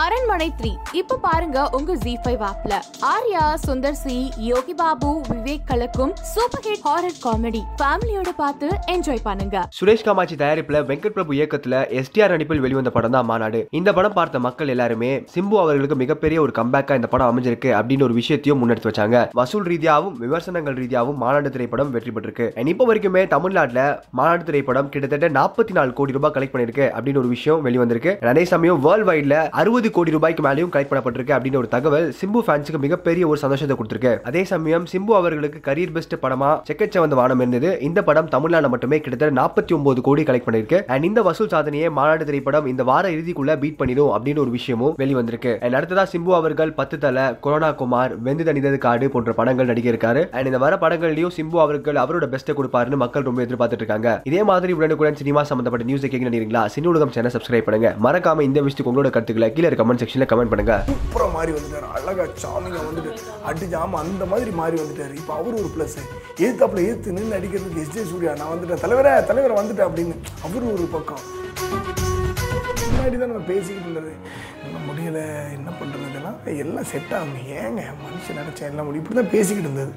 அரண்மனை த்ரீ. இப்ப பாருங்க உங்க ஜி ஃபைவ் ஆப்ல ஆர்யா சுந்தர் சி யோகி பாபு விவேக் கலக்கும் சூப்பர் ஹிட் ஹாரர் காமெடி ஃபேமிலியோட பார்த்து என்ஜாய் பண்ணுங்க. சுரேஷ் காமாட்சி தயாரிப்புல வெங்கட் பிரபு இயக்கத்துல எஸ்டிஆர் நடிப்பில் வெளிவந்த படம் தான் மாநாடு. இந்த படம் பார்த்த மக்கள் எல்லாருமே சிம்பு அவர்களுக்கு மிகப்பெரிய ஒரு கம்பேக்கா இந்த படம் அமைஞ்சிருக்கு அப்படின்னு ஒரு விஷயத்தையும் முன்னெடுத்து வச்சாங்க. வசூல் ரீதியாகவும் விமர்சனங்கள் ரீதியாகவும் மாநாடு திரைப்படம் வெற்றி பெற்றிருக்கு. And இப்போ வரைக்குமே தமிழ்நாட்டுல மாநாடு திரைப்படம் கிட்டத்தட்ட நாற்பத்தி நாலு கோடி ரூபாய் கலெக்ட் பண்ணிருக்கு அப்படின்னு ஒரு விஷயம் வெளிவந்திருக்கு. அதே சமயம் வேர்ல்ட் வைட்ல அறுபது கோடி ரூபாய்க்கு மேலேயும் கலெக்ட் பண்ணப்பட்டிருக்கு அப்படின்னு ஒரு தகவல் சிம்பு ஃபேன்ஸுக்கு மிகப்பெரிய ஒரு சந்தோஷத்தை கொடுத்திருக்கு. அதே சமயம் சிம்பு அவர்களுக்கு கரியர் பெஸ்ட் படமா செக்கச்ச வந்த வானம் இருந்தது. இந்த படம் தமிழ்நாடு மட்டுமே கிட்டத்தட்ட நாற்பத்தி ஒன்பது கோடி கலெக்ட் பண்ணிருக்கு அண்ட் இந்த வசூல் சாதனையை மாநாடு திரைப்படம் இந்த வார இறுதிக்குள்ள பீட் பண்ணிடும் அப்படின்னு ஒரு விஷயமும் வெளிவந்திருக்கு. அண்ட் அடுத்ததா சிம்பு அவர்கள் பத்து தலை கொரோனா குமார் வெந்து தனிதது காடு போன்ற படங்கள் நடிக்கிருக்காரு அண்ட் இந்த வர படங்கள்லயும் சிம்பு அவர்கள் அவரோட பெஸ்ட்டை கொடுப்பாருன்னு மக்கள் ரொம்ப எதிர்பார்த்துட்டு இருக்காங்க. இதே மாதிரி உடனுக்குடன் சினிமா சம்பந்தப்பட்ட நியூஸ் கேட்க நினைக்கிறீங்களா? சினி உலகம் சேனல் சப்ஸ்கிரைப் பண்ணுங்க. மறக்காம இந்த விஷயத்துக்கு உங்களோட கருத்துக்களை கீழே கமெண்ட் செக்ஷன்ல கமெண்ட் பண்ணுங்க. சூப்பராக மாறி வந்துட்டார். அழகா சாமிங்காக வந்துட்டு அடிச்சு ஆமாம் அந்த மாதிரி மாறி வந்துட்டார். இப்போ அவர் ஒரு ப்ளஸ் ஏத்தாப்புல ஏத்து நின்று அடிக்கிறதுக்கு எஸ் ஜே சூர்யா நான் வந்துட்டேன். தலைவரே தலைவரை வந்துட்டேன் அப்படின்னு அவர் ஒரு பக்கம். முன்னாடி தான் நம்ம பேசிக்கிட்டு இருந்தது. இன்னும் முடியலை. என்ன பண்ணுறதுன்னா எல்லாம் செட் ஆகும் ஏங்க மனுஷன் நினச்சா எல்லாம் முடியும்? இப்படி தான் பேசிக்கிட்டு இருந்தது.